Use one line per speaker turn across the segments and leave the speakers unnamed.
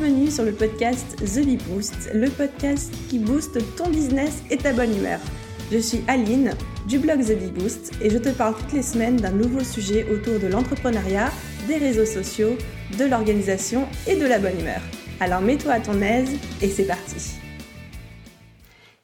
Bienvenue sur le podcast The Bee Boost, le podcast qui booste ton business et ta bonne humeur. Je suis Aline du blog The Bee Boost et je te parle toutes les semaines d'un nouveau sujet autour de l'entrepreneuriat, des réseaux sociaux, de l'organisation et de la bonne humeur. Alors mets-toi à ton aise et c'est parti.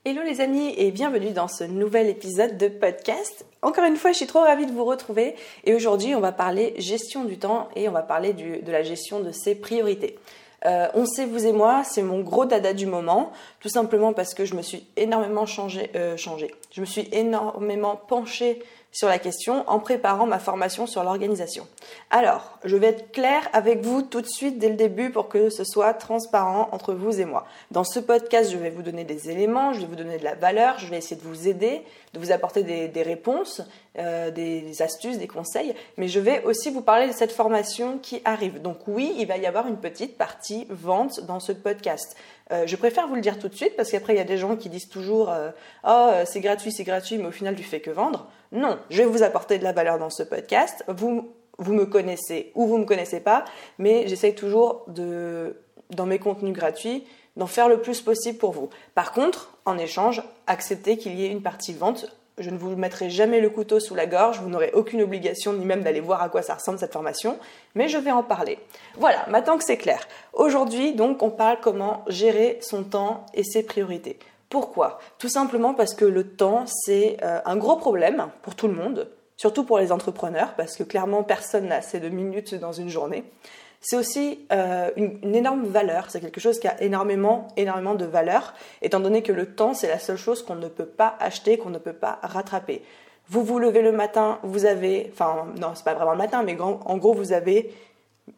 Hello les amis et bienvenue dans ce nouvel épisode de podcast. Encore une fois, je suis trop ravie de vous retrouver et aujourd'hui on va parler gestion du temps et on va parler de la gestion de ses priorités. Euh, on sait, vous et moi, c'est mon gros dada du moment, tout simplement parce que je me suis énormément changé, euh, changé. Je me suis énormément penchée sur la question en préparant ma formation sur l'organisation. Alors, je vais être claire avec vous tout de suite dès le début pour que ce soit transparent entre vous et moi. Dans ce podcast, je vais vous donner des éléments, je vais vous donner de la valeur, je vais essayer de vous aider, de vous apporter des, réponses, euh, des astuces, des conseils, mais je vais aussi vous parler de cette formation qui arrive. Donc oui, il va y avoir une petite partie vente dans ce podcast. Euh, je préfère vous le dire tout de suite parce qu'après il y a des gens qui disent toujours euh, oh c'est gratuit c'est gratuit mais au final tu fais que vendre. Non, je vais vous apporter de la valeur dans ce podcast. Vous vous me connaissez ou vous me connaissez pas, mais j'essaye toujours de dans mes contenus gratuits d'en faire le plus possible pour vous. Par contre, en échange, acceptez qu'il y ait une partie vente je ne vous mettrai jamais le couteau sous la gorge, vous n'aurez aucune obligation ni même d'aller voir à quoi ça ressemble cette formation, mais je vais en parler. Voilà, maintenant que c'est clair. Aujourd'hui, donc, on parle comment gérer son temps et ses priorités. Pourquoi? Tout simplement parce que le temps, c'est euh, un gros problème pour tout le monde, surtout pour les entrepreneurs, parce que clairement, personne n'a assez de minutes dans une journée c'est aussi euh, une, énorme valeur. C'est quelque chose qui a énormément, énormément de valeur, étant donné que le temps, c'est la seule chose qu'on ne peut pas acheter, qu'on ne peut pas rattraper. Vous vous levez le matin, vous avez, enfin non, c'est pas vraiment le matin, mais en gros, vous avez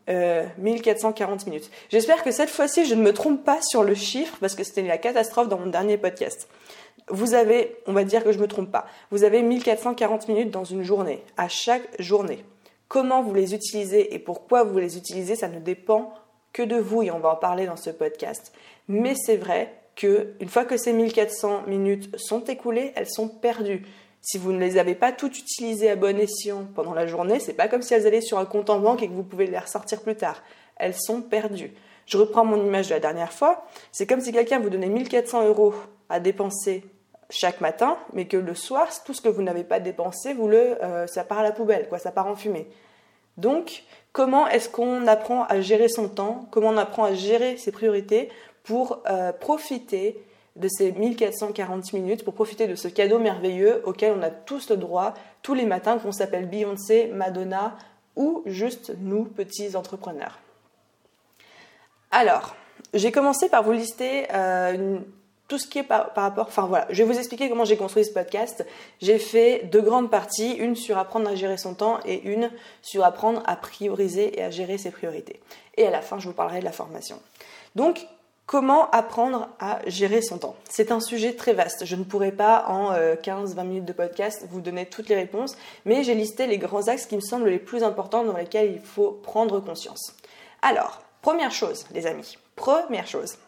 1440 euh, minutes. J'espère que cette fois-ci, je ne me trompe pas sur le chiffre, parce que c'était la catastrophe dans mon dernier podcast. Vous avez, on va dire que je ne me trompe pas, vous avez 1440 minutes dans une journée, à chaque journée. Comment vous les utilisez et pourquoi vous les utilisez, ça ne dépend que de vous et on va en parler dans ce podcast. Mais c'est vrai que une fois que ces 1400 minutes sont écoulées, elles sont perdues. Si vous ne les avez pas toutes utilisées à bon escient pendant la journée, c'est pas comme si elles allaient sur un compte en banque et que vous pouvez les ressortir plus tard. Elles sont perdues. Je reprends mon image de la dernière fois. C'est comme si quelqu'un vous donnait 1400 euros à dépenser chaque matin, mais que le soir, tout ce que vous n'avez pas dépensé, vous le, euh, ça part à la poubelle, quoi, ça part en fumée. Donc, comment est-ce qu'on apprend à gérer son temps? Comment on apprend à gérer ses priorités pour euh, profiter de ces 1440 minutes, pour profiter de ce cadeau merveilleux auquel on a tous le droit tous les matins, qu'on s'appelle Beyoncé, Madonna ou juste nous, petits entrepreneurs? Alors, j'ai commencé par vous lister euh, une tout ce qui est par, rapport. Enfin voilà, je vais vous expliquer comment j'ai construit ce podcast. J'ai fait deux grandes parties, une sur apprendre à gérer son temps et une sur apprendre à prioriser et à gérer ses priorités. Et à la fin, je vous parlerai de la formation. Donc, comment apprendre à gérer son temps? C'est un sujet très vaste. Je ne pourrai pas en 15-20 euh, minutes de podcast vous donner toutes les réponses, mais j'ai listé les grands axes qui me semblent les plus importants dans lesquels il faut prendre conscience. Alors, première chose, les amis, première chose,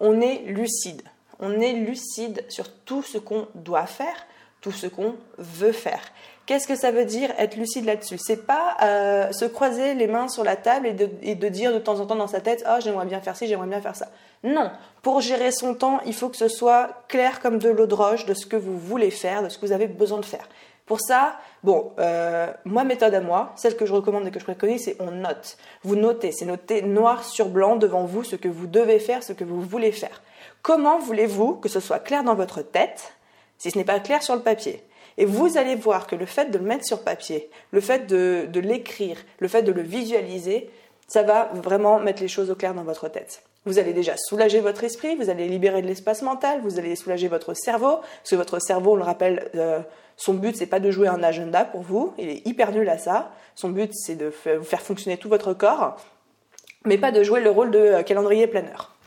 on est lucide on est lucide sur tout ce qu'on doit faire, tout ce qu'on veut faire. Qu'est-ce que ça veut dire être lucide là-dessus? C'est pas euh, se croiser les mains sur la table et de, dire de temps en temps dans sa tête oh j'aimerais bien faire ci, j'aimerais bien faire ça. Non, pour gérer son temps, il faut que ce soit clair comme de l'eau de roche de ce que vous voulez faire, de ce que vous avez besoin de faire. Pour ça, bon, euh, moi méthode à moi, celle que je recommande et que je préconise, c'est on note. Vous notez, c'est noté noir sur blanc devant vous ce que vous devez faire, ce que vous voulez faire. Comment voulez-vous que ce soit clair dans votre tête si ce n'est pas clair sur le papier? Et vous allez voir que le fait de le mettre sur papier, le fait de, l'écrire, le fait de le visualiser, ça va vraiment mettre les choses au clair dans votre tête. Vous allez déjà soulager votre esprit, vous allez libérer de l'espace mental, vous allez soulager votre cerveau, parce que votre cerveau, on le rappelle, euh, son but c'est pas de jouer un agenda pour vous, il est hyper nul à ça. Son but c'est de faire fonctionner tout votre corps, mais pas de jouer le rôle de euh, calendrier planeur.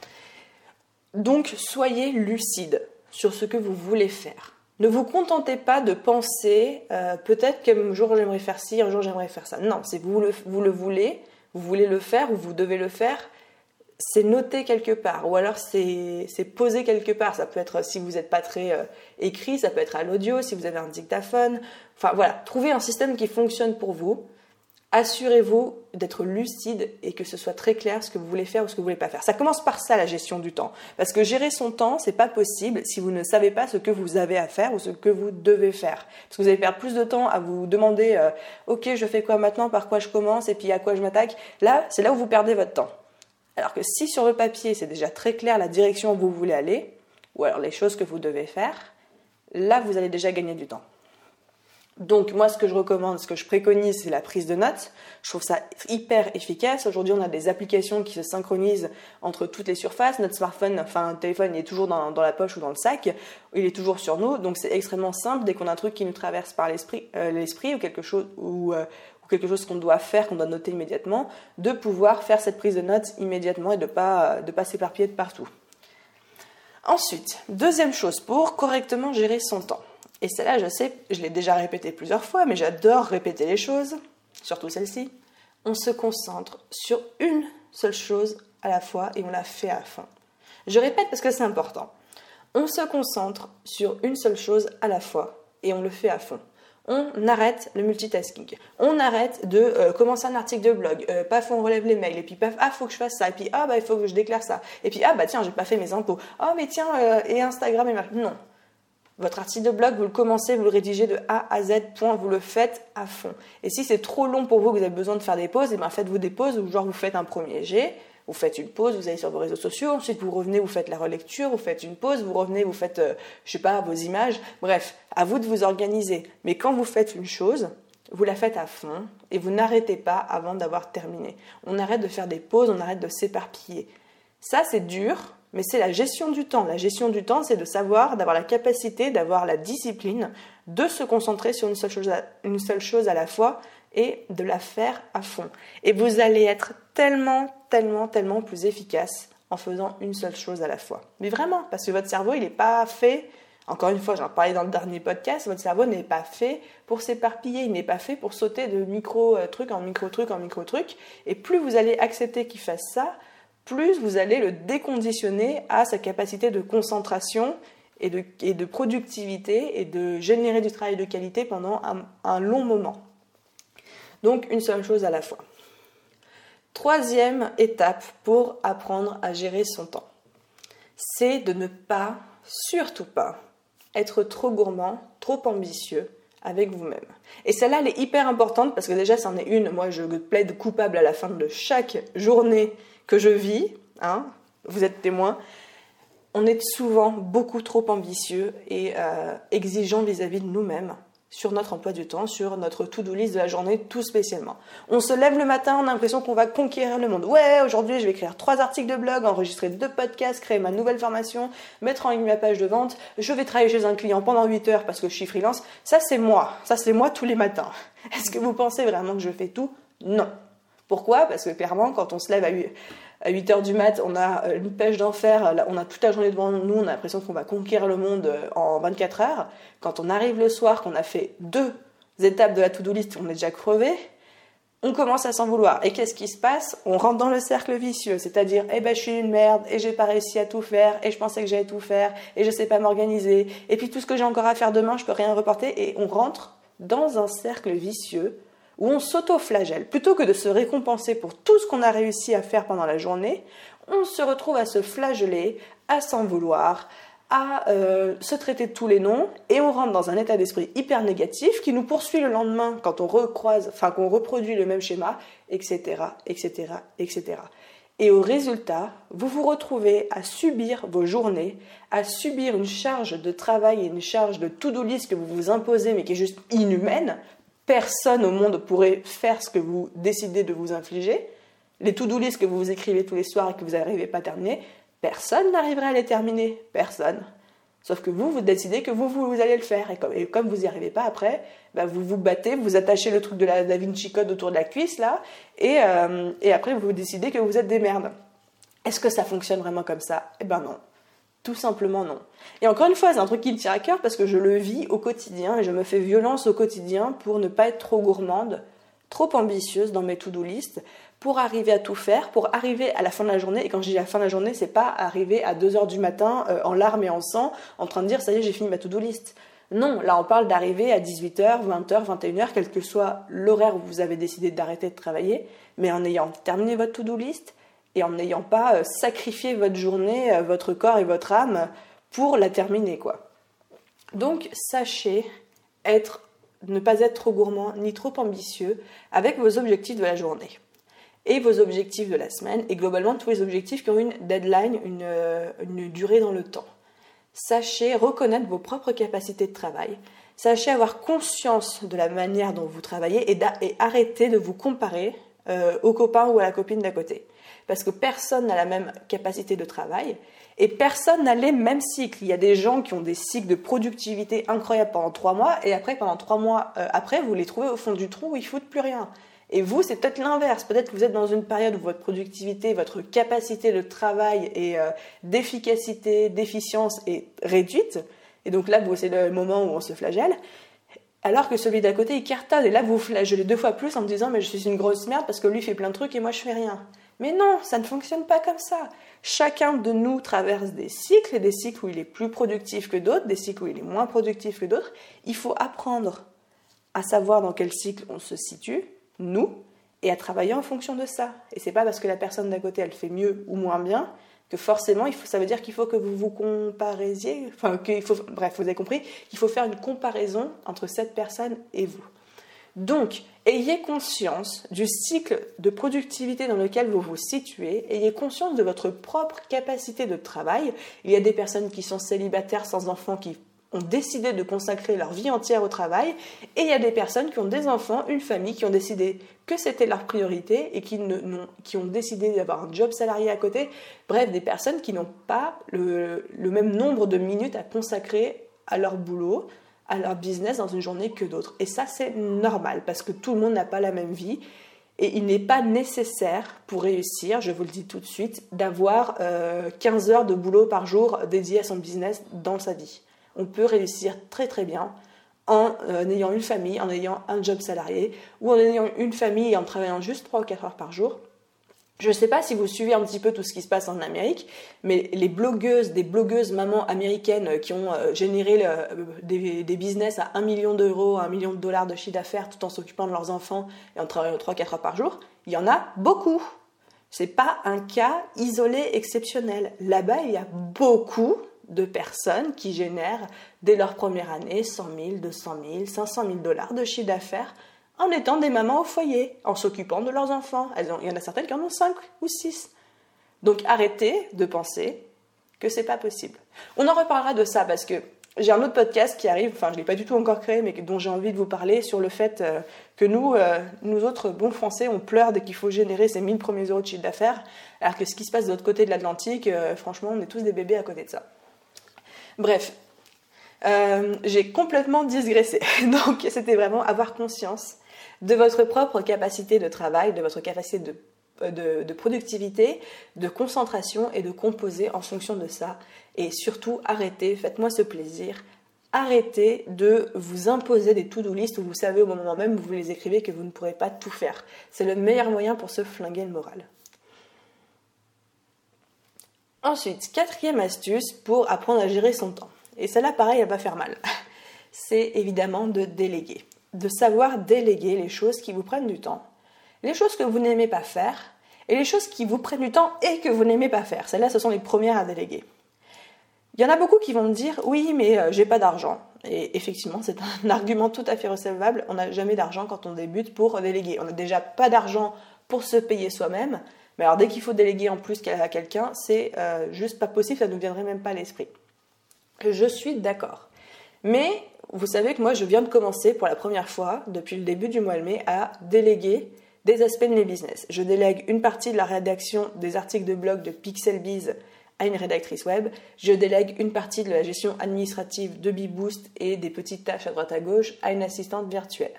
Donc soyez lucide sur ce que vous voulez faire. Ne vous contentez pas de penser euh, peut-être qu'un jour j'aimerais faire ci, un jour j'aimerais faire ça. Non, le, vous le voulez, vous voulez le faire ou vous devez le faire, c'est noté quelque part ou alors c'est posé quelque part. Ça peut être si vous n'êtes pas très euh, écrit, ça peut être à l'audio, si vous avez un dictaphone. Enfin voilà, trouvez un système qui fonctionne pour vous. Assurez-vous d'être lucide et que ce soit très clair ce que vous voulez faire ou ce que vous voulez pas faire. Ça commence par ça la gestion du temps, parce que gérer son temps c'est pas possible si vous ne savez pas ce que vous avez à faire ou ce que vous devez faire. Parce que vous allez perdre plus de temps à vous demander, euh, ok je fais quoi maintenant, par quoi je commence et puis à quoi je m'attaque. Là c'est là où vous perdez votre temps. Alors que si sur le papier c'est déjà très clair la direction où vous voulez aller, ou alors les choses que vous devez faire, là vous allez déjà gagner du temps. Donc moi, ce que je recommande, ce que je préconise, c'est la prise de notes. Je trouve ça hyper efficace. Aujourd'hui, on a des applications qui se synchronisent entre toutes les surfaces. Notre smartphone, enfin téléphone, il est toujours dans, la poche ou dans le sac. Il est toujours sur nous. Donc c'est extrêmement simple. Dès qu'on a un truc qui nous traverse par l'esprit, euh, l'esprit ou quelque chose euh, ou quelque chose qu'on doit faire, qu'on doit noter immédiatement, de pouvoir faire cette prise de notes immédiatement et de pas de pas s'éparpiller de partout. Ensuite, deuxième chose pour correctement gérer son temps. Et celle-là, je sais, je l'ai déjà répété plusieurs fois, mais j'adore répéter les choses, surtout celle-ci. On se concentre sur une seule chose à la fois et on la fait à fond. Je répète parce que c'est important. On se concentre sur une seule chose à la fois et on le fait à fond. On arrête le multitasking. On arrête de euh, commencer un article de blog. Euh, paf, on relève les mails. Et puis paf, ah, faut que je fasse ça. Et puis ah, bah, il faut que je déclare ça. Et puis ah, bah tiens, j'ai pas fait mes impôts. Oh, mais tiens, euh, et Instagram et Non, votre article de blog, vous le commencez, vous le rédigez de A à Z, point, vous le faites à fond. Et si c'est trop long pour vous, que vous avez besoin de faire des pauses, et eh bien faites-vous des pauses, ou genre vous faites un premier jet, vous faites une pause, vous allez sur vos réseaux sociaux, ensuite vous revenez, vous faites la relecture, vous faites une pause, vous revenez, vous faites, euh, je sais pas, vos images. Bref, à vous de vous organiser. Mais quand vous faites une chose, vous la faites à fond et vous n'arrêtez pas avant d'avoir terminé. On arrête de faire des pauses, on arrête de s'éparpiller. Ça, c'est dur, mais c'est la gestion du temps. La gestion du temps, c'est de savoir, d'avoir la capacité, d'avoir la discipline, de se concentrer sur une seule, chose à, une seule chose à la fois et de la faire à fond. Et vous allez être tellement, tellement, tellement plus efficace en faisant une seule chose à la fois. Mais vraiment, parce que votre cerveau, il n'est pas fait, encore une fois, j'en parlais dans le dernier podcast, votre cerveau n'est pas fait pour s'éparpiller, il n'est pas fait pour sauter de micro-truc en micro-truc en micro-truc. Et plus vous allez accepter qu'il fasse ça, plus vous allez le déconditionner à sa capacité de concentration et de, productivité et de générer du travail de qualité pendant un, long moment. Donc une seule chose à la fois. Troisième étape pour apprendre à gérer son temps, c'est de ne pas, surtout pas, être trop gourmand, trop ambitieux avec vous-même. Et celle-là, elle est hyper importante parce que déjà, c'en est une. Moi, je plaide coupable à la fin de chaque journée que je vis, hein, vous êtes témoin, on est souvent beaucoup trop ambitieux et euh, exigeant vis-à-vis de nous-mêmes sur notre emploi du temps, sur notre to-do list de la journée, tout spécialement. On se lève le matin, on a l'impression qu'on va conquérir le monde. Ouais, aujourd'hui je vais écrire trois articles de blog, enregistrer deux podcasts, créer ma nouvelle formation, mettre en ligne ma page de vente, je vais travailler chez un client pendant 8 heures parce que je suis freelance. Ça c'est moi, ça c'est moi tous les matins. Est-ce que vous pensez vraiment que je fais tout? Non. Pourquoi? Parce que clairement, quand on se lève à 8, heures du mat, on a euh, une pêche d'enfer, on a toute la journée devant nous, on a l'impression qu'on va conquérir le monde euh, en 24 heures. Quand on arrive le soir, qu'on a fait deux étapes de la to-do list, on est déjà crevé, on commence à s'en vouloir. Et qu'est-ce qui se passe? On rentre dans le cercle vicieux, c'est-à-dire, eh ben, je suis une merde, et j'ai pas réussi à tout faire, et je pensais que j'allais tout faire, et je sais pas m'organiser, et puis tout ce que j'ai encore à faire demain, je peux rien reporter, et on rentre dans un cercle vicieux où on s'auto-flagelle. Plutôt que de se récompenser pour tout ce qu'on a réussi à faire pendant la journée, on se retrouve à se flageller, à s'en vouloir, à euh, se traiter de tous les noms, et on rentre dans un état d'esprit hyper négatif qui nous poursuit le lendemain quand on recroise, enfin qu'on reproduit le même schéma, etc., etc., etc. Et au résultat, vous vous retrouvez à subir vos journées, à subir une charge de travail et une charge de to-do list que vous vous imposez, mais qui est juste inhumaine, personne au monde pourrait faire ce que vous décidez de vous infliger. Les to-do que vous vous écrivez tous les soirs et que vous n'arrivez pas à terminer, personne n'arriverait à les terminer. Personne. Sauf que vous, vous décidez que vous, vous, allez le faire. Et comme, vous n'y arrivez pas après, bah, vous vous battez, vous attachez le truc de la Da Vinci Code autour de la cuisse, là, et, euh, et après vous décidez que vous êtes des merdes. Est-ce que ça fonctionne vraiment comme ça? Eh ben non. Tout simplement non. Et encore une fois, c'est un truc qui me tient à cœur parce que je le vis au quotidien et je me fais violence au quotidien pour ne pas être trop gourmande, trop ambitieuse dans mes to-do list, pour arriver à tout faire, pour arriver à la fin de la journée. Et quand je dis la fin de la journée, c'est pas arriver à 2 heures du matin euh, en larmes et en sang, en train de dire ça y est, j'ai fini ma to-do list. Non, là on parle d'arriver à 18h, 20h, 21h, quel que soit l'horaire où vous avez décidé d'arrêter de travailler, mais en ayant terminé votre to-do list et en n'ayant pas euh, sacrifié votre journée, euh, votre corps et votre âme pour la terminer quoi. Donc sachez être ne pas être trop gourmand ni trop ambitieux avec vos objectifs de la journée et vos objectifs de la semaine et globalement tous les objectifs qui ont une deadline, une, euh, durée dans le temps. Sachez reconnaître vos propres capacités de travail. Sachez avoir conscience de la manière dont vous travaillez et, arrêter de vous comparer euh, au copain ou à la copine d'à côté. Parce que personne n'a la même capacité de travail et personne n'a les mêmes cycles. Il y a des gens qui ont des cycles de productivité incroyables pendant trois mois et après, pendant trois mois euh, après, vous les trouvez au fond du trou où ils foutent plus rien. Et vous, c'est peut-être l'inverse. Peut-être que vous êtes dans une période où votre productivité, votre capacité de travail et euh, d'efficacité, d'efficience est réduite. Et donc là, c'est le moment où on se flagelle. Alors que celui d'à côté, il cartonne. Et là, vous flagellez deux fois plus en me disant, mais je suis une grosse merde parce que lui fait plein de trucs et moi je fais rien. Mais non, ça ne fonctionne pas comme ça. Chacun de nous traverse des cycles et des cycles où il est plus productif que d'autres, des cycles où il est moins productif que d'autres. Il faut apprendre à savoir dans quel cycle on se situe nous, et à travailler en fonction de ça. Et c'est pas parce que la personne d'à côté elle fait mieux ou moins bien que forcément il faut, ça veut dire qu'il faut que vous vous comparisiez, enfin qu'il faut, bref, vous avez compris, qu'il faut faire une comparaison entre cette personne et vous. Donc, ayez conscience du cycle de productivité dans lequel vous vous situez, ayez conscience de votre propre capacité de travail. Il y a des personnes qui sont célibataires sans enfants qui ont décidé de consacrer leur vie entière au travail, et il y a des personnes qui ont des enfants, une famille, qui ont décidé que c'était leur priorité et qui, qui ont décidé d'avoir un job salarié à côté. Bref, des personnes qui n'ont pas le, le, même nombre de minutes à consacrer à leur boulot, à leur business dans une journée que d'autres. Et ça, c'est normal, parce que tout le monde n'a pas la même vie. Et il n'est pas nécessaire pour réussir, je vous le dis tout de suite, d'avoir 15 euh, heures de boulot par jour dédié à son business dans sa vie on peut réussir très très bien en euh, ayant une famille, en ayant un job salarié, ou en ayant une famille et en travaillant juste 3 ou 4 heures par jour. Je ne sais pas si vous suivez un petit peu tout ce qui se passe en Amérique, mais les blogueuses, des blogueuses mamans américaines qui ont euh, généré euh, des, des, business à 1 million d'euros, 1 million de dollars de chiffre d'affaires tout en s'occupant de leurs enfants et en travaillant 3-4 heures par jour, il y en a beaucoup. Ce n'est pas un cas isolé exceptionnel. Là-bas, il y a beaucoup de personnes qui génèrent dès leur première année 100 000, 200 000, 500 000 dollars de chiffre d'affaires en étant des mamans au foyer, en s'occupant de leurs enfants. Il y en a certaines qui en ont 5 ou 6. Donc arrêtez de penser que c'est pas possible. On en reparlera de ça parce que j'ai un autre podcast qui arrive, enfin je l'ai pas du tout encore créé, mais dont j'ai envie de vous parler sur le fait euh, que nous, euh, nous autres bons Français, on pleure dès qu'il faut générer ces 1000 premiers euros de chiffre d'affaires, alors que ce qui se passe de l'autre côté de l'Atlantique, euh, franchement, on est tous des bébés à côté de ça. Bref, j'ai complètement digressé. Donc, c'était vraiment avoir conscience de votre propre capacité de travail, de votre capacité de, de, productivité, de concentration et de composer en fonction de ça. Et surtout, arrêtez, faites-moi ce plaisir, arrêtez de vous imposer des to-do list où vous savez au moment même où vous les écrivez que vous ne pourrez pas tout faire. C'est le meilleur moyen pour se flinguer le moral. Ensuite, quatrième astuce pour apprendre à gérer son temps. Et celle-là, pareil, elle va faire mal. C'est évidemment de déléguer. De savoir déléguer les choses qui vous prennent du temps, les choses que vous n'aimez pas faire, et les choses qui vous prennent du temps et que vous n'aimez pas faire. Celles-là, ce sont les premières à déléguer. Il y en a beaucoup qui vont me dire oui, mais euh, j'ai pas d'argent. Et effectivement, c'est un argument tout à fait recevable. On n'a jamais d'argent quand on débute pour déléguer. On n'a déjà pas d'argent pour se payer soi-même. Mais alors dès qu'il faut déléguer en plus à quelqu'un, c'est euh, juste pas possible, ça ne nous viendrait même pas à l'esprit. Je suis d'accord. Mais vous savez que moi je viens de commencer pour la première fois depuis le début du mois de mai à déléguer des aspects de mes business. Je délègue une partie de la rédaction des articles de blog de Pixelbiz à une rédactrice web. Je délègue une partie de la gestion administrative de BeBoost et des petites tâches à droite à gauche à une assistante virtuelle.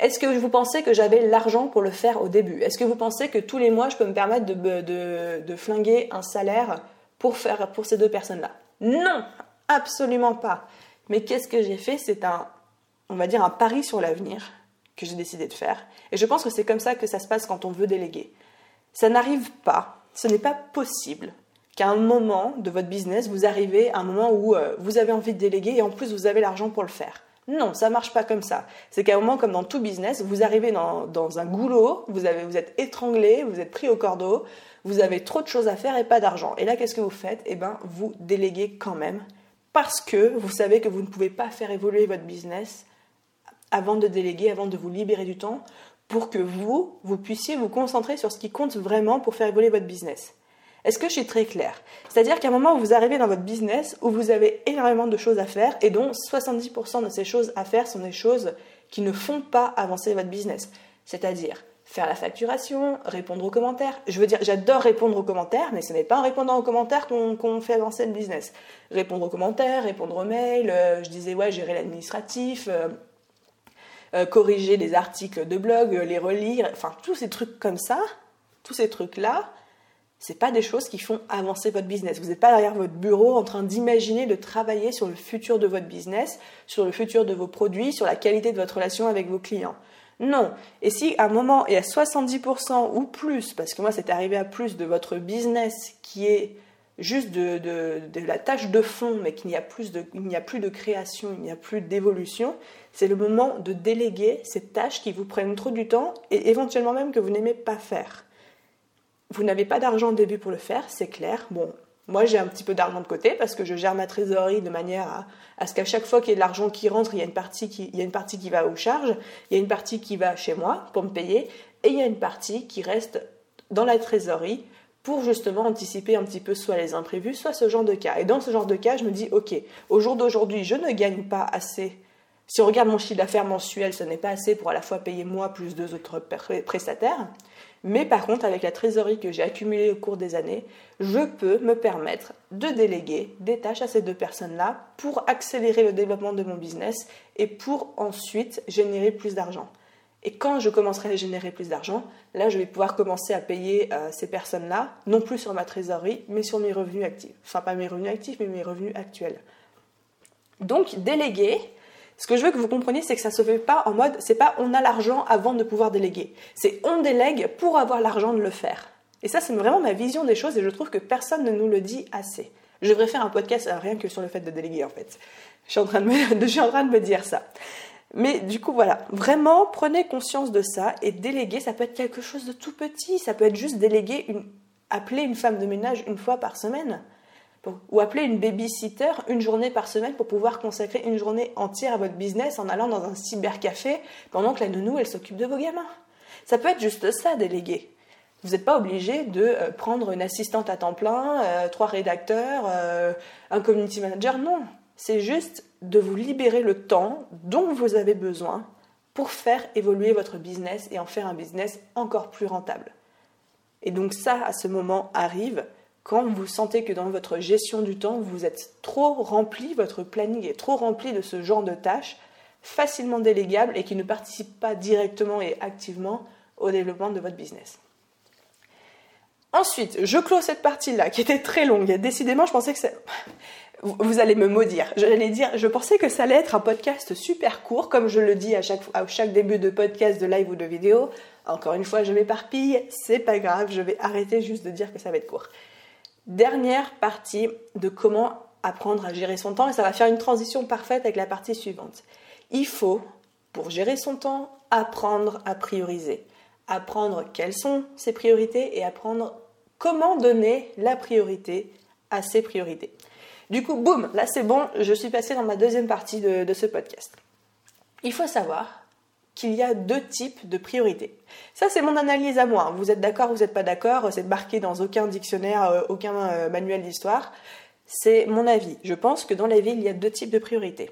Est-ce que vous pensez que j'avais l'argent pour le faire au début? Est-ce que vous pensez que tous les mois, je peux me permettre de, flinguer un salaire pour, faire, pour ces deux personnes-là? Non, absolument pas. Mais qu'est-ce que j'ai fait? C'est un, on va dire, un pari sur l'avenir que j'ai décidé de faire. Et je pense que c'est comme ça que ça se passe quand on veut déléguer. Ça n'arrive pas, ce n'est pas possible qu'à un moment de votre business, vous arrivez à un moment où euh, vous avez envie de déléguer et en plus vous avez l'argent pour le faire. Non, ça marche pas comme ça. C'est qu'à un moment, comme dans tout business, vous arrivez dans, un goulot, vous, vous êtes étranglé, vous êtes pris au cordeau, vous avez trop de choses à faire et pas d'argent. Et là, qu'est-ce que vous faites? Eh bien, vous déléguez quand même parce que vous savez que vous ne pouvez pas faire évoluer votre business avant de déléguer, avant de vous libérer du temps pour que vous, vous puissiez vous concentrer sur ce qui compte vraiment pour faire évoluer votre business. Est-ce que je suis très claire? C'est-à-dire qu'à un moment où vous arrivez dans votre business, où vous avez énormément de choses à faire, et dont 70% de ces choses à faire sont des choses qui ne font pas avancer votre business. C'est-à-dire faire la facturation, répondre aux commentaires. Je veux dire, j'adore répondre aux commentaires, mais ce n'est pas en répondant aux commentaires qu'on fait avancer le business. Répondre aux commentaires, répondre aux mails, euh, je disais, ouais, gérer l'administratif, euh, euh, corriger les articles de blog, les relire, enfin, tous ces trucs comme ça, tous ces trucs-là, c'est pas des choses qui font avancer votre business. Vous n'êtes pas derrière votre bureau en train d'imaginer de travailler sur le futur de votre business, sur le futur de vos produits, sur la qualité de votre relation avec vos clients. Non. Et si à un moment, et à 70% ou plus, parce que moi c'est arrivé à plus de votre business qui est juste de, la tâche de fond, mais qu'il n'y a, plus de, n'y a plus de création, il n'y a plus d'évolution, c'est le moment de déléguer ces tâches qui vous prennent trop du temps et éventuellement même que vous n'aimez pas faire. Vous n'avez pas d'argent au début pour le faire, c'est clair. Bon, moi j'ai un petit peu d'argent de côté parce que je gère ma trésorerie de manière à, ce qu'à chaque fois qu'il y ait de l'argent qui rentre, il y, a une partie qui, il y a une partie qui va aux charges, il y a une partie qui va chez moi pour me payer et il y a une partie qui reste dans la trésorerie pour justement anticiper un petit peu soit les imprévus, soit ce genre de cas. Et dans ce genre de cas, je me dis, ok, au jour d'aujourd'hui, je ne gagne pas assez. Si on regarde mon chiffre d'affaires mensuel, ce n'est pas assez pour à la fois payer moi plus deux autres prestataires. Mais par contre, avec la trésorerie que j'ai accumulée au cours des années, je peux me permettre de déléguer des tâches à ces deux personnes-là pour accélérer le développement de mon business et pour ensuite générer plus d'argent. Et quand je commencerai à générer plus d'argent, là, je vais pouvoir commencer à payer euh, ces personnes-là, non plus sur ma trésorerie, mais sur mes revenus actifs. Enfin, pas mes revenus actifs, mais mes revenus actuels. Donc, déléguer, ce que je veux que vous compreniez, c'est que ça se fait pas en mode, c'est pas on a l'argent avant de pouvoir déléguer. C'est on délègue pour avoir l'argent de le faire. Et ça, c'est vraiment ma vision des choses et je trouve que personne ne nous le dit assez. Je devrais faire un podcast euh, rien que sur le fait de déléguer en fait. Je suis en train de me, de me dire ça. Mais du coup, voilà, vraiment prenez conscience de ça et déléguer, ça peut être quelque chose de tout petit, ça peut être juste déléguer, une, appeler une femme de ménage une fois par semaine ou appeler une babysitter une journée par semaine pour pouvoir consacrer une journée entière à votre business en allant dans un cybercafé pendant que la nounou, elle s'occupe de vos gamins. Ça peut être juste ça, déléguer. Vous n'êtes pas obligé de euh, prendre une assistante à temps plein, euh, trois rédacteurs, euh, un community manager. Non, c'est juste de vous libérer le temps dont vous avez besoin pour faire évoluer votre business et en faire un business encore plus rentable. Et donc ça, à ce moment, arrive quand vous sentez que dans votre gestion du temps, vous êtes trop rempli, votre planning est trop rempli de ce genre de tâches facilement délégables et qui ne participent pas directement et activement au développement de votre business. Ensuite, je clôt cette partie-là qui était très longue. Décidément, je pensais que c'est... Vous allez me maudire. Dire, je pensais que ça allait être un podcast super court, comme je le dis à chaque, à chaque début de podcast, de live ou de vidéo. Encore une fois, je m'éparpille, c'est pas grave, je vais arrêter juste de dire que ça va être court dernière partie de comment apprendre à gérer son temps et ça va faire une transition parfaite avec la partie suivante. Il faut, pour gérer son temps, apprendre à prioriser. Apprendre quelles sont ses priorités et apprendre comment donner la priorité à ses priorités. Du coup, boum, là c'est bon, je suis passée dans ma deuxième partie de, de ce podcast. Il faut savoir qu'il y a deux types de priorités. Ça, c'est mon analyse à moi. Vous êtes d'accord, vous n'êtes pas d'accord, c'est marqué dans aucun dictionnaire, euh, aucun euh, manuel d'histoire. C'est mon avis. Je pense que dans la vie, il y a deux types de priorités.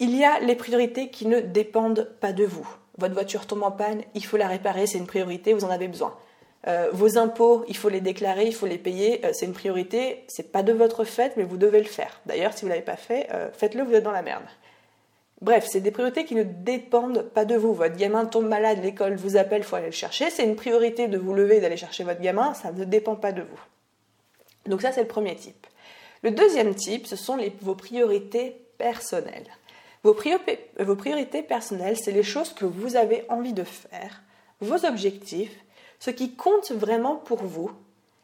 Il y a les priorités qui ne dépendent pas de vous. Votre voiture tombe en panne, il faut la réparer, c'est une priorité, vous en avez besoin. Euh, vos impôts, il faut les déclarer, il faut les payer, c'est une priorité, c'est pas de votre fait, mais vous devez le faire. D'ailleurs, si vous l'avez pas fait, faites-le, vous êtes dans la merde. Bref, c'est des priorités qui ne dépendent pas de vous. Votre gamin tombe malade, l'école vous appelle, faut aller le chercher. C'est une priorité de vous lever d'aller chercher votre gamin, ça ne dépend pas de vous. Donc ça, c'est le premier type. Le deuxième type, ce sont vos priorités personnelles. Vos, vos priorités personnelles, c'est les choses que vous avez envie de faire, vos objectifs, ce qui compte vraiment pour vous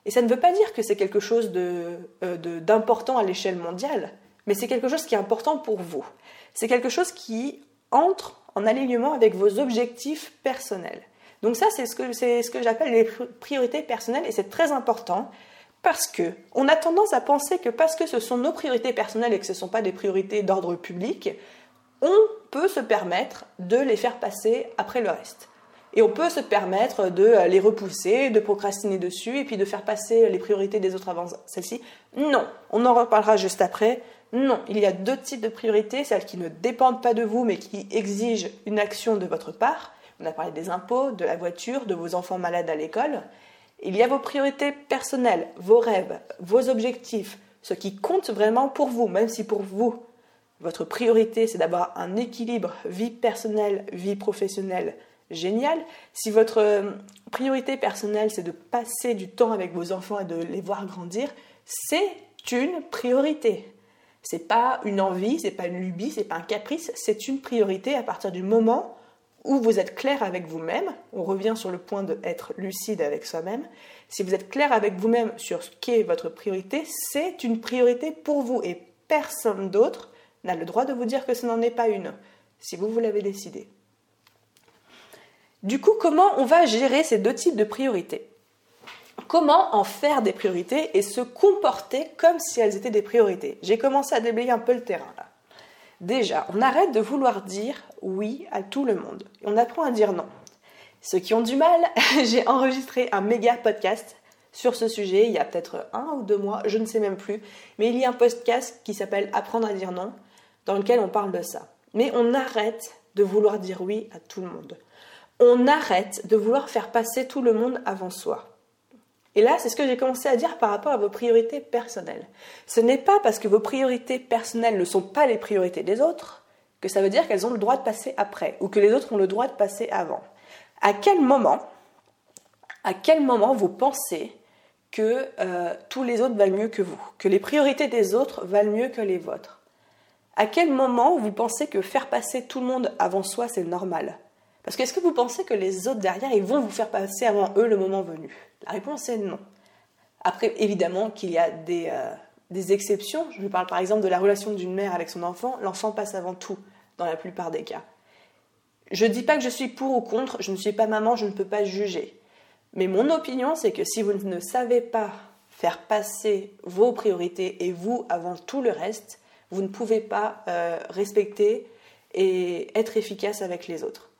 Et ça ne veut pas dire que c'est quelque chose euh, d'important à l'échelle mondiale, mais c'est quelque chose qui est important pour vous. C'est quelque chose qui entre en alignement avec vos objectifs personnels. Donc ça, c'est ce que, j'appelle les priorités personnelles et c'est très important parce que on a tendance à penser que parce que ce sont nos priorités personnelles et que ce ne sont pas des priorités d'ordre public, on peut se permettre de les faire passer après le reste. Et on peut se permettre de les repousser, de procrastiner dessus et puis de faire passer les priorités des autres avant celles-ci. Non, on en reparlera juste après. Non, il y a deux types de priorités, celles qui ne dépendent pas de vous mais qui exigent une action de votre part. On a parlé des impôts, de la voiture, de vos enfants malades à l'école. Il y a vos priorités personnelles, vos rêves, vos objectifs, ce qui compte vraiment pour vous, même si pour vous, votre priorité c'est d'avoir un équilibre vie personnelle, vie professionnelle génial. Si votre euh, priorité personnelle, c'est de passer du temps avec vos enfants et de les voir grandir, c'est une priorité. C'est pas une envie, c'est pas une lubie, c'est pas un caprice, c'est une priorité à partir du moment où vous êtes clair avec vous-même. On revient sur le point de être lucide avec soi-même. Si vous êtes clair avec vous-même sur ce qu'est votre priorité, c'est une priorité pour vous et personne d'autre n'a le droit de vous dire que ce n'en est pas une, si vous vous l'avez décidé. Du coup, comment on va gérer ces deux types de priorités? Comment en faire des priorités et se comporter comme si elles étaient des priorités J'ai commencé à déblayer un peu le terrain là. Déjà, on arrête de vouloir dire oui à tout le monde. On apprend à dire non. Ceux qui ont du mal, j'ai enregistré un méga podcast sur ce sujet il y a peut-être un ou deux mois, je ne sais même plus. Mais il y a un podcast qui s'appelle Apprendre à dire non, dans lequel on parle de ça. Mais on arrête de vouloir dire oui à tout le monde on arrête de vouloir faire passer tout le monde avant soi. Et là, c'est ce que j'ai commencé à dire par rapport à vos priorités personnelles. Ce n'est pas parce que vos priorités personnelles ne sont pas les priorités des autres que ça veut dire qu'elles ont le droit de passer après ou que les autres ont le droit de passer avant. À quel moment, vous pensez que euh, tous les autres valent mieux que vous, que les priorités des autres valent mieux que les vôtres? À quel moment vous pensez que faire passer tout le monde avant soi, c'est normal? Parce que est-ce que vous pensez que les autres derrière, ils vont vous faire passer avant eux le moment venu? La réponse est non. Après, évidemment qu'il y a des, euh, des exceptions. Je parle par exemple de la relation d'une mère avec son enfant. L'enfant passe avant tout, dans la plupart des cas. Je ne dis pas que je suis pour ou contre, je ne suis pas maman, je ne peux pas juger. Mais mon opinion, c'est que si vous ne savez pas faire passer vos priorités et vous avant tout le reste, vous ne pouvez pas euh, respecter et être efficace avec les autres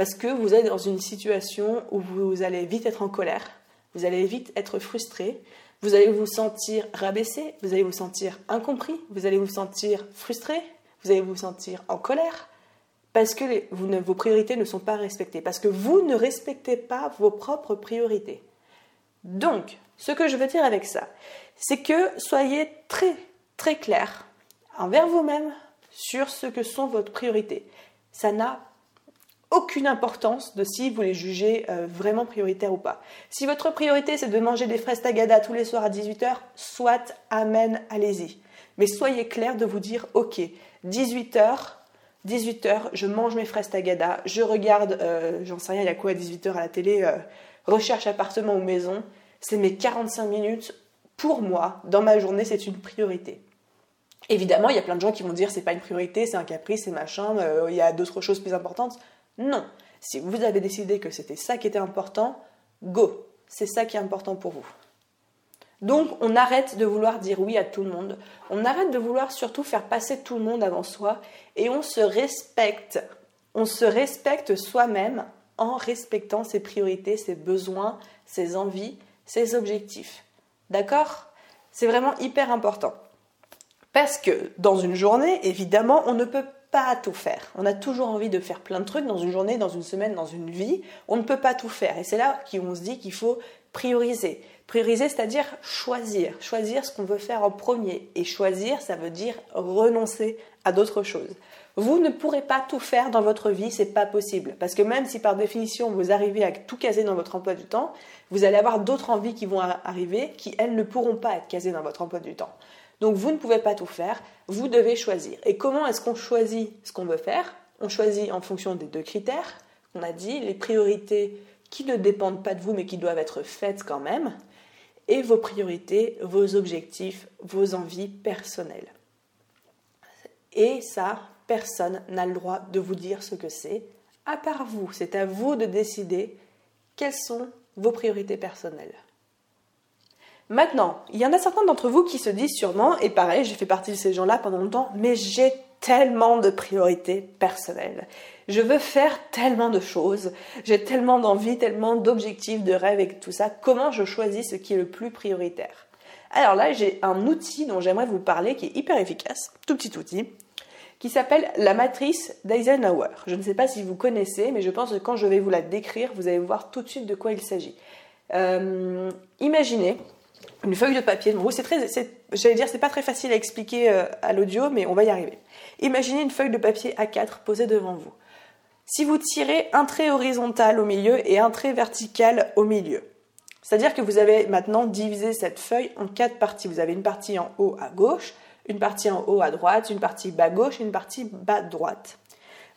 parce que vous êtes dans une situation où vous allez vite être en colère, vous allez vite être frustré, vous allez vous sentir rabaissé, vous allez vous sentir incompris, vous allez vous sentir frustré, vous allez vous sentir en colère, parce que vos priorités ne sont pas respectées, parce que vous ne respectez pas vos propres priorités. Donc, ce que je veux dire avec ça, c'est que soyez très très clair envers vous-même sur ce que sont vos priorités. Ça n'a aucune importance de si vous les jugez euh, vraiment prioritaires ou pas. Si votre priorité c'est de manger des fraises tagada tous les soirs à 18h, soit amen, allez-y. Mais soyez clair de vous dire ok, 18h, 18h, je mange mes fraises tagada, je regarde, euh, j'en sais rien, il y a quoi à 18h à la télé, euh, recherche appartement ou maison, c'est mes 45 minutes pour moi, dans ma journée, c'est une priorité. Évidemment, il y a plein de gens qui vont dire c'est pas une priorité, c'est un caprice, c'est machin, il y a d'autres choses plus importantes. Non. Si vous avez décidé que c'était ça qui était important, go. C'est ça qui est important pour vous. Donc on arrête de vouloir dire oui à tout le monde, on arrête de vouloir surtout faire passer tout le monde avant soi et on se respecte. On se respecte soi-même en respectant ses priorités, ses besoins, ses envies, ses objectifs. D'accord? C'est vraiment hyper important. Parce que dans une journée, évidemment, on ne peut pas tout faire. On a toujours envie de faire plein de trucs dans une journée, dans une semaine, dans une vie. On ne peut pas tout faire. Et c'est là qu'on se dit qu'il faut prioriser. Prioriser, c'est-à-dire choisir. Choisir ce qu'on veut faire en premier. Et choisir, ça veut dire renoncer à d'autres choses. Vous ne pourrez pas tout faire dans votre vie, c'est pas possible. Parce que même si par définition vous arrivez à tout caser dans votre emploi du temps, vous allez avoir d'autres envies qui vont arriver qui, elles, ne pourront pas être casées dans votre emploi du temps. Donc vous ne pouvez pas tout faire, vous devez choisir. Et comment est-ce qu'on choisit ce qu'on veut faire? On choisit en fonction des deux critères qu'on a dit, les priorités qui ne dépendent pas de vous mais qui doivent être faites quand même, et vos priorités, vos objectifs, vos envies personnelles. Et ça, personne n'a le droit de vous dire ce que c'est, à part vous. C'est à vous de décider quelles sont vos priorités personnelles. Maintenant, il y en a certains d'entre vous qui se disent sûrement, et pareil, j'ai fait partie de ces gens-là pendant longtemps, mais j'ai tellement de priorités personnelles. Je veux faire tellement de choses, j'ai tellement d'envie, tellement d'objectifs, de rêves et tout ça. Comment je choisis ce qui est le plus prioritaire? Alors là, j'ai un outil dont j'aimerais vous parler qui est hyper efficace, tout petit outil, qui s'appelle la matrice d'Eisenhower. Je ne sais pas si vous connaissez, mais je pense que quand je vais vous la décrire, vous allez voir tout de suite de quoi il s'agit. Euh, imaginez une feuille de papier. C'est très, j'allais dire, c'est pas très facile à expliquer euh, à l'audio, mais on va y arriver. Imaginez une feuille de papier A4 posée devant vous. Si vous tirez un trait horizontal au milieu et un trait vertical au milieu, c'est-à-dire que vous avez maintenant divisé cette feuille en quatre parties. Vous avez une partie en haut à gauche, une partie en haut à droite, une partie bas gauche et une partie bas droite.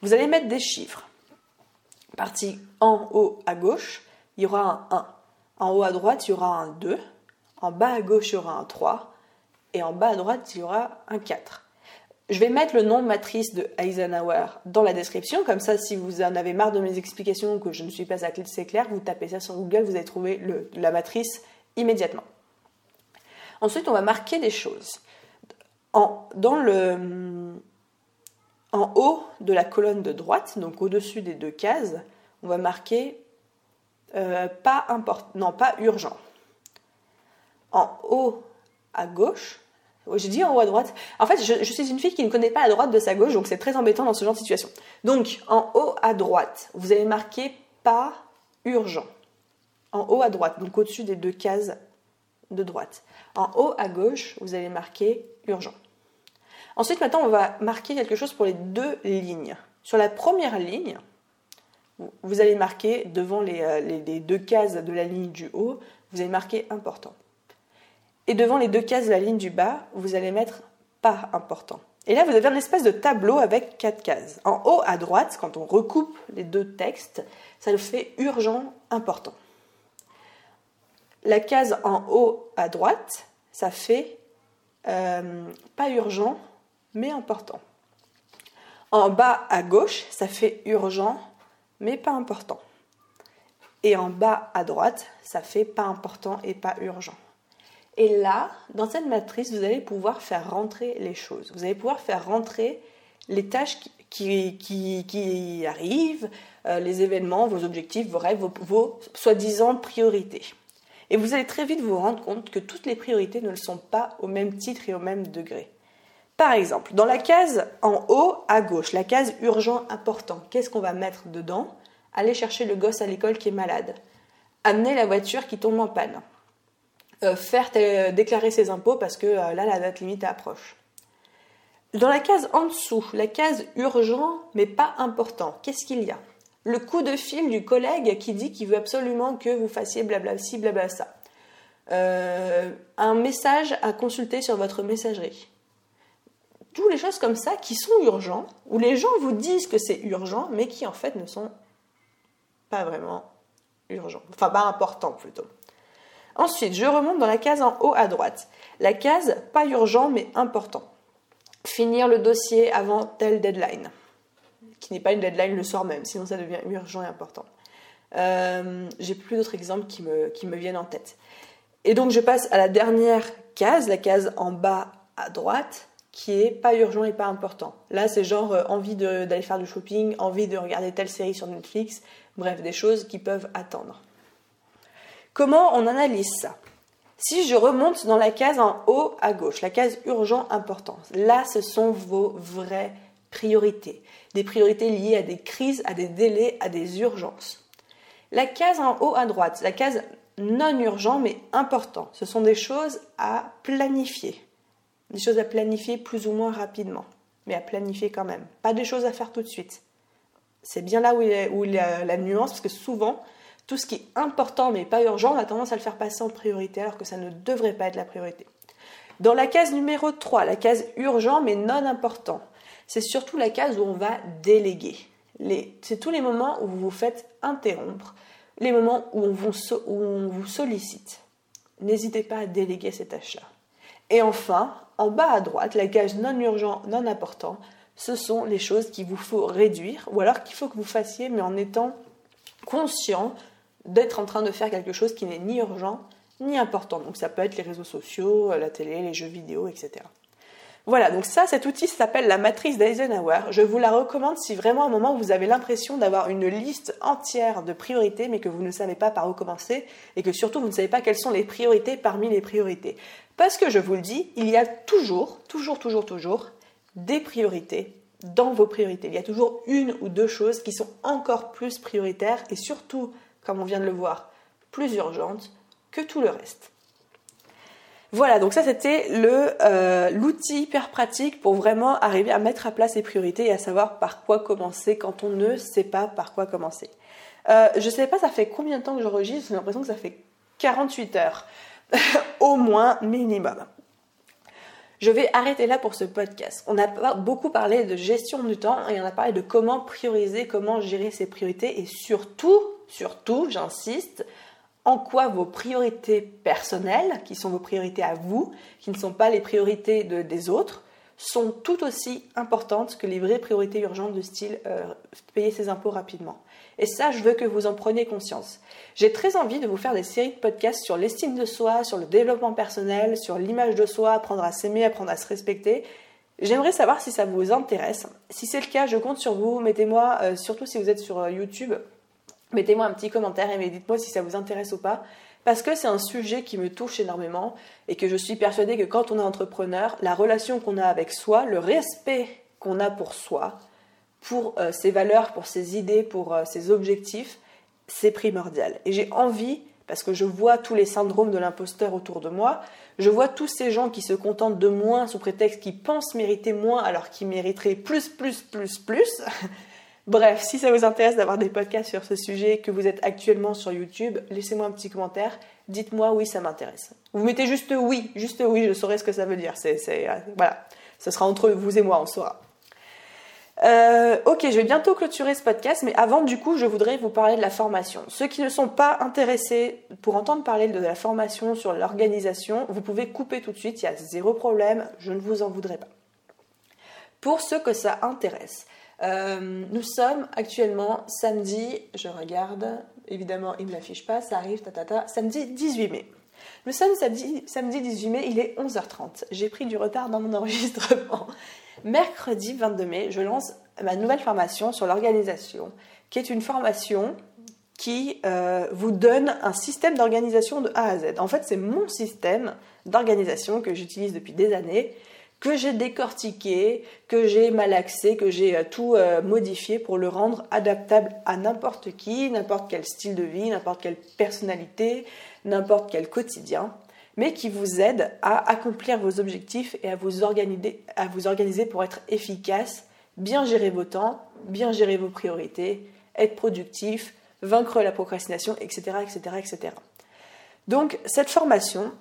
Vous allez mettre des chiffres. Partie en haut à gauche, il y aura un 1. En haut à droite, il y aura un 2. En bas à gauche, il y aura un 3. Et en bas à droite, il y aura un 4. Je vais mettre le nom matrice de Eisenhower dans la description, comme ça si vous en avez marre de mes explications ou que je ne suis pas assez clair, vous tapez ça sur Google, vous allez trouver la matrice immédiatement. Ensuite, on va marquer des choses. En, haut de la colonne de droite, donc au-dessus des deux cases, on va marquer euh, pas non pas urgent en haut à gauche. J'ai dit en haut à droite. En fait, je, suis une fille qui ne connaît pas la droite de sa gauche, donc c'est très embêtant dans ce genre de situation. Donc, en haut à droite, vous avez marqué pas urgent. En haut à droite, donc au-dessus des deux cases de droite. En haut à gauche, vous avez marqué urgent. Ensuite, maintenant, on va marquer quelque chose pour les deux lignes. Sur la première ligne, vous allez marquer devant euh, les deux cases de la ligne du haut, vous allez marquer important. Et devant les deux cases de la ligne du bas, vous allez mettre pas important. Et là, vous avez un espèce de tableau avec quatre cases. En haut à droite, quand on recoupe les deux textes, ça le fait urgent, important. La case en haut à droite, ça fait euh, pas urgent, mais important. En bas à gauche, ça fait urgent, mais pas important. Et en bas à droite, ça fait pas important et pas urgent. Et là, dans cette matrice, vous allez pouvoir faire rentrer les choses. Vous allez pouvoir faire rentrer les tâches qui, arrivent, euh, les événements, vos objectifs, vos rêves, vos, soi-disant priorités. Et vous allez très vite vous rendre compte que toutes les priorités ne le sont pas au même titre et au même degré. Par exemple, dans la case en haut à gauche, la case urgent important, qu'est-ce qu'on va mettre dedans? Aller chercher le gosse à l'école qui est malade. Amener la voiture qui tombe en panne faire déclarer ses impôts parce que euh, là, la date limite approche. Dans la case en dessous, la case urgent mais pas important, qu'est-ce qu'il y a? Le coup de fil du collègue qui dit qu'il veut absolument que vous fassiez blabla ci, blabla ça. Euh, un message à consulter sur votre messagerie. Toutes les choses comme ça qui sont urgents, où les gens vous disent que c'est urgent, mais qui en fait ne sont pas vraiment urgents. Enfin, pas importants plutôt. Ensuite, je remonte dans la case en haut à droite. La case pas urgent mais important. Finir le dossier avant telle deadline, qui n'est pas une deadline le soir même, sinon ça devient urgent et important. Euh, j'ai plus d'autres exemples qui me, viennent en tête. Et donc je passe à la dernière case, la case en bas à droite, qui est pas urgent et pas important. Là, c'est genre euh, envie d'aller faire du shopping, envie de regarder telle série sur Netflix, bref, des choses qui peuvent attendre. Comment on analyse ça? Si je remonte dans la case en haut à gauche, la case urgent important, là ce sont vos vraies priorités. Des priorités liées à des crises, à des délais, à des urgences. La case en haut à droite, la case non urgent mais important, ce sont des choses à planifier. Des choses à planifier plus ou moins rapidement, mais à planifier quand même. Pas des choses à faire tout de suite. C'est bien là où il y a la nuance, parce que souvent, tout ce qui est important mais pas urgent, on a tendance à le faire passer en priorité alors que ça ne devrait pas être la priorité. Dans la case numéro 3, la case urgent mais non important, c'est surtout la case où on va déléguer. C'est tous les moments où vous vous faites interrompre, les moments où on vous, sollicite. n'hésitez pas à déléguer ces tâches-là. Et enfin, en bas à droite, la case non urgent, non important, ce sont les choses qu'il vous faut réduire ou alors qu'il faut que vous fassiez mais en étant conscient d'être en train de faire quelque chose qui n'est ni urgent ni important. Donc ça peut être les réseaux sociaux, la télé, les jeux vidéo, etc. Voilà, donc ça, cet outil s'appelle la matrice d'Eisenhower. Je vous la recommande si vraiment à un moment vous avez l'impression d'avoir une liste entière de priorités, mais que vous ne savez pas par où commencer, et que surtout vous ne savez pas quelles sont les priorités parmi les priorités. Parce que je vous le dis, il y a toujours, toujours, toujours, toujours des priorités dans vos priorités. Il y a toujours une ou deux choses qui sont encore plus prioritaires et surtout, comme on vient de le voir, plus urgentes que tout le reste. Voilà, donc ça c'était euh, l'outil hyper pratique pour vraiment arriver à mettre à place les priorités et à savoir par quoi commencer quand on ne sait pas par quoi commencer. Euh, je ne sais pas ça fait combien de temps que j'enregistre, j'ai l'impression que ça fait 48 heures, au moins minimum. Je vais arrêter là pour ce podcast. On a beaucoup parlé de gestion du temps et on a parlé de comment prioriser, comment gérer ses priorités et surtout, surtout, j'insiste, en quoi vos priorités personnelles, qui sont vos priorités à vous, qui ne sont pas les priorités des autres, sont tout aussi importantes que les vraies priorités urgentes de style euh, payer ses impôts rapidement. Et ça, je veux que vous en preniez conscience. J'ai très envie de vous faire des séries de podcasts sur l'estime de soi, sur le développement personnel, sur l'image de soi, apprendre à s'aimer, apprendre à se respecter. J'aimerais savoir si ça vous intéresse. Si c'est le cas, je compte sur vous. Mettez-moi, euh, surtout si vous êtes sur euh, YouTube, mettez-moi un petit commentaire et dites-moi si ça vous intéresse ou pas. Parce que c'est un sujet qui me touche énormément et que je suis persuadée que quand on est entrepreneur, la relation qu'on a avec soi, le respect qu'on a pour soi, pour euh, ses valeurs, pour ses idées, pour euh, ses objectifs, c'est primordial. Et j'ai envie, parce que je vois tous les syndromes de l'imposteur autour de moi, je vois tous ces gens qui se contentent de moins sous prétexte qu'ils pensent mériter moins alors qu'ils mériteraient plus, plus, plus, plus. Bref, si ça vous intéresse d'avoir des podcasts sur ce sujet, que vous êtes actuellement sur YouTube, laissez-moi un petit commentaire. Dites-moi oui, ça m'intéresse. Vous mettez juste oui, juste oui, je saurai ce que ça veut dire. C'est, euh, voilà, ce sera entre vous et moi, on saura. Euh, ok, je vais bientôt clôturer ce podcast, mais avant, du coup, je voudrais vous parler de la formation. Ceux qui ne sont pas intéressés pour entendre parler de la formation sur l'organisation, vous pouvez couper tout de suite, il y a zéro problème, je ne vous en voudrais pas. Pour ceux que ça intéresse, euh, nous sommes actuellement samedi, je regarde, évidemment il ne l'affiche pas, ça arrive, tatata, samedi 18 mai. Nous sommes samedi, samedi 18 mai, il est 11h30. J'ai pris du retard dans mon enregistrement. Mercredi 22 mai, je lance ma nouvelle formation sur l'organisation, qui est une formation qui euh, vous donne un système d'organisation de A à Z. En fait, c'est mon système d'organisation que j'utilise depuis des années que j'ai décortiqué, que j'ai malaxé, que j'ai euh, tout euh, modifié pour le rendre adaptable à n'importe qui, n'importe quel style de vie, n'importe quelle personnalité, n'importe quel quotidien, mais qui vous aide à accomplir vos objectifs et à vous organiser, pour être efficace, bien gérer vos temps, bien gérer vos priorités, être productif, vaincre la procrastination, etc., etc., etc. Donc cette formation,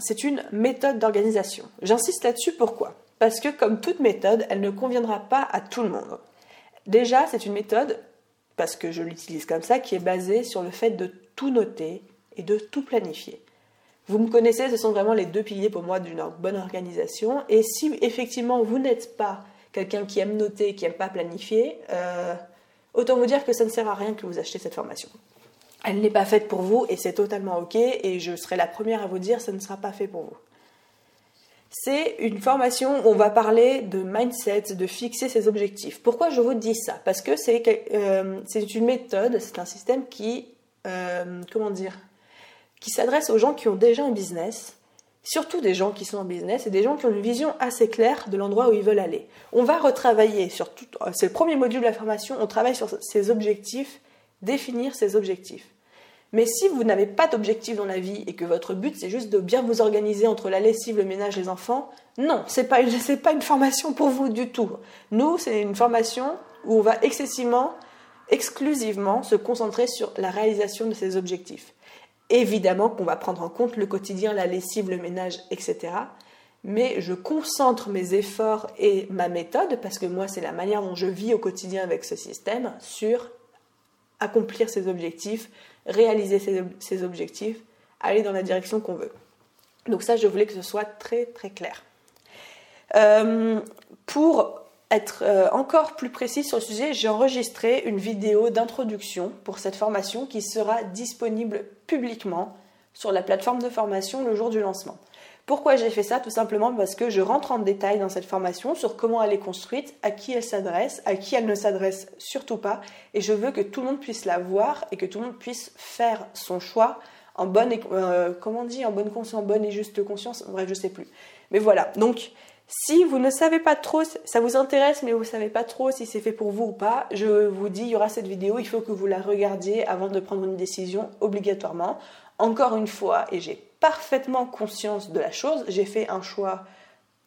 c'est une méthode d'organisation. J'insiste là-dessus pourquoi? Parce que comme toute méthode, elle ne conviendra pas à tout le monde. Déjà, c'est une méthode, parce que je l'utilise comme ça, qui est basée sur le fait de tout noter et de tout planifier. Vous me connaissez, ce sont vraiment les deux piliers pour moi d'une bonne organisation. Et si effectivement vous n'êtes pas quelqu'un qui aime noter, qui n'aime pas planifier, euh, autant vous dire que ça ne sert à rien que vous achetez cette formation elle n'est pas faite pour vous et c'est totalement ok et je serai la première à vous dire ça ne sera pas fait pour vous. C'est une formation où on va parler de mindset, de fixer ses objectifs. Pourquoi je vous dis ça? Parce que c'est euh, une méthode, c'est un système qui, euh, comment dire, qui s'adresse aux gens qui ont déjà un business, surtout des gens qui sont en business et des gens qui ont une vision assez claire de l'endroit où ils veulent aller. On va retravailler sur tout, c'est le premier module de la formation, on travaille sur ces objectifs définir ses objectifs. Mais si vous n'avez pas d'objectif dans la vie et que votre but c'est juste de bien vous organiser entre la lessive, le ménage, les enfants, non, c'est pas pas une formation pour vous du tout. Nous, c'est une formation où on va excessivement, exclusivement se concentrer sur la réalisation de ces objectifs. Évidemment qu'on va prendre en compte le quotidien, la lessive, le ménage, etc. Mais je concentre mes efforts et ma méthode, parce que moi c'est la manière dont je vis au quotidien avec ce système, sur accomplir ses objectifs, réaliser ses, objectifs, aller dans la direction qu'on veut. Donc ça, je voulais que ce soit très très clair. Euh, pour être euh, encore plus précis sur le sujet, j'ai enregistré une vidéo d'introduction pour cette formation qui sera disponible publiquement sur la plateforme de formation le jour du lancement. Pourquoi j'ai fait ça Tout simplement parce que je rentre en détail dans cette formation sur comment elle est construite, à qui elle s'adresse, à qui elle ne s'adresse surtout pas, et je veux que tout le monde puisse la voir et que tout le monde puisse faire son choix en bonne, euh, en bonne conscience, en bonne et juste conscience, bref, je sais plus. Mais voilà, donc si vous ne savez pas trop, ça vous intéresse, mais vous ne savez pas trop si c'est fait pour vous ou pas, je vous dis, il y aura cette vidéo, il faut que vous la regardiez avant de prendre une décision obligatoirement. Encore une fois, et j'ai parfaitement conscience de la chose, j'ai fait un choix,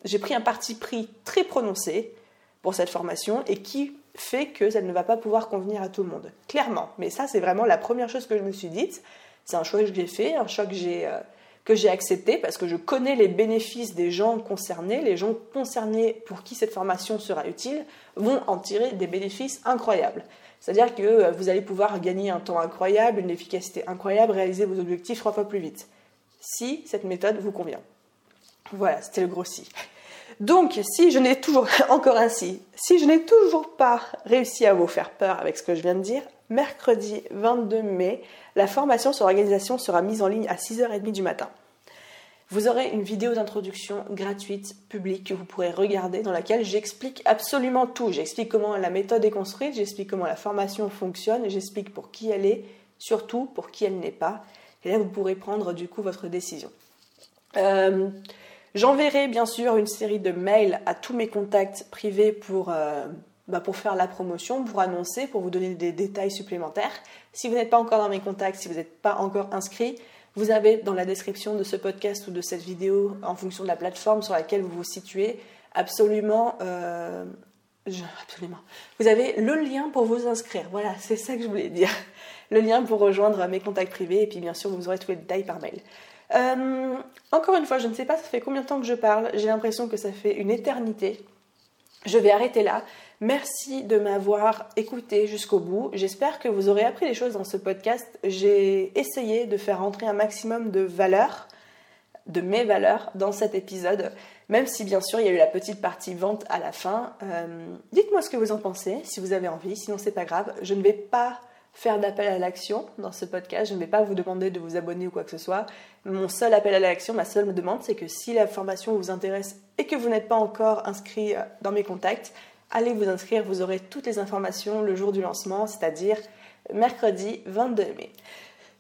j'ai pris un parti pris très prononcé pour cette formation et qui fait que ça ne va pas pouvoir convenir à tout le monde. Clairement. Mais ça, c'est vraiment la première chose que je me suis dite. C'est un choix que j'ai fait, un choix que j'ai... Euh, que j'ai accepté parce que je connais les bénéfices des gens concernés. Les gens concernés pour qui cette formation sera utile vont en tirer des bénéfices incroyables. C'est-à-dire que euh, vous allez pouvoir gagner un temps incroyable, une efficacité incroyable, réaliser vos objectifs trois fois plus vite. Si cette méthode vous convient. Voilà, c'était le gros si. Donc, si je n'ai toujours, encore ainsi, si je n'ai toujours pas réussi à vous faire peur avec ce que je viens de dire, mercredi 22 mai, la formation sur l'organisation sera mise en ligne à 6h30 du matin. Vous aurez une vidéo d'introduction gratuite, publique, que vous pourrez regarder, dans laquelle j'explique absolument tout. J'explique comment la méthode est construite, j'explique comment la formation fonctionne, j'explique pour qui elle est, surtout pour qui elle n'est pas. Et là, vous pourrez prendre du coup votre décision. Euh, j'enverrai bien sûr une série de mails à tous mes contacts privés pour, euh, bah, pour faire la promotion, pour annoncer, pour vous donner des détails supplémentaires. Si vous n'êtes pas encore dans mes contacts, si vous n'êtes pas encore inscrit, vous avez dans la description de ce podcast ou de cette vidéo, en fonction de la plateforme sur laquelle vous vous situez, absolument, euh, absolument. Vous avez le lien pour vous inscrire. Voilà, c'est ça que je voulais dire. Le lien pour rejoindre mes contacts privés et puis bien sûr vous aurez tous les détails par mail. Euh, encore une fois, je ne sais pas ça fait combien de temps que je parle. J'ai l'impression que ça fait une éternité. Je vais arrêter là. Merci de m'avoir écouté jusqu'au bout. J'espère que vous aurez appris des choses dans ce podcast. J'ai essayé de faire entrer un maximum de valeurs, de mes valeurs, dans cet épisode, même si bien sûr il y a eu la petite partie vente à la fin. Euh, dites-moi ce que vous en pensez, si vous avez envie, sinon c'est pas grave. Je ne vais pas faire d'appel à l'action dans ce podcast. Je ne vais pas vous demander de vous abonner ou quoi que ce soit. Mon seul appel à l'action, ma seule demande, c'est que si la formation vous intéresse et que vous n'êtes pas encore inscrit dans mes contacts, allez vous inscrire, vous aurez toutes les informations le jour du lancement, c'est-à-dire mercredi 22 mai.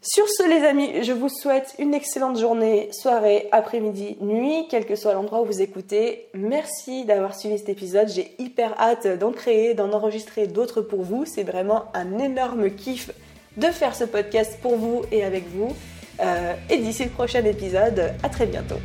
Sur ce les amis, je vous souhaite une excellente journée, soirée, après-midi, nuit, quel que soit l'endroit où vous écoutez. Merci d'avoir suivi cet épisode, j'ai hyper hâte d'en créer, d'en enregistrer d'autres pour vous. C'est vraiment un énorme kiff de faire ce podcast pour vous et avec vous. Euh, et d'ici le prochain épisode, à très bientôt.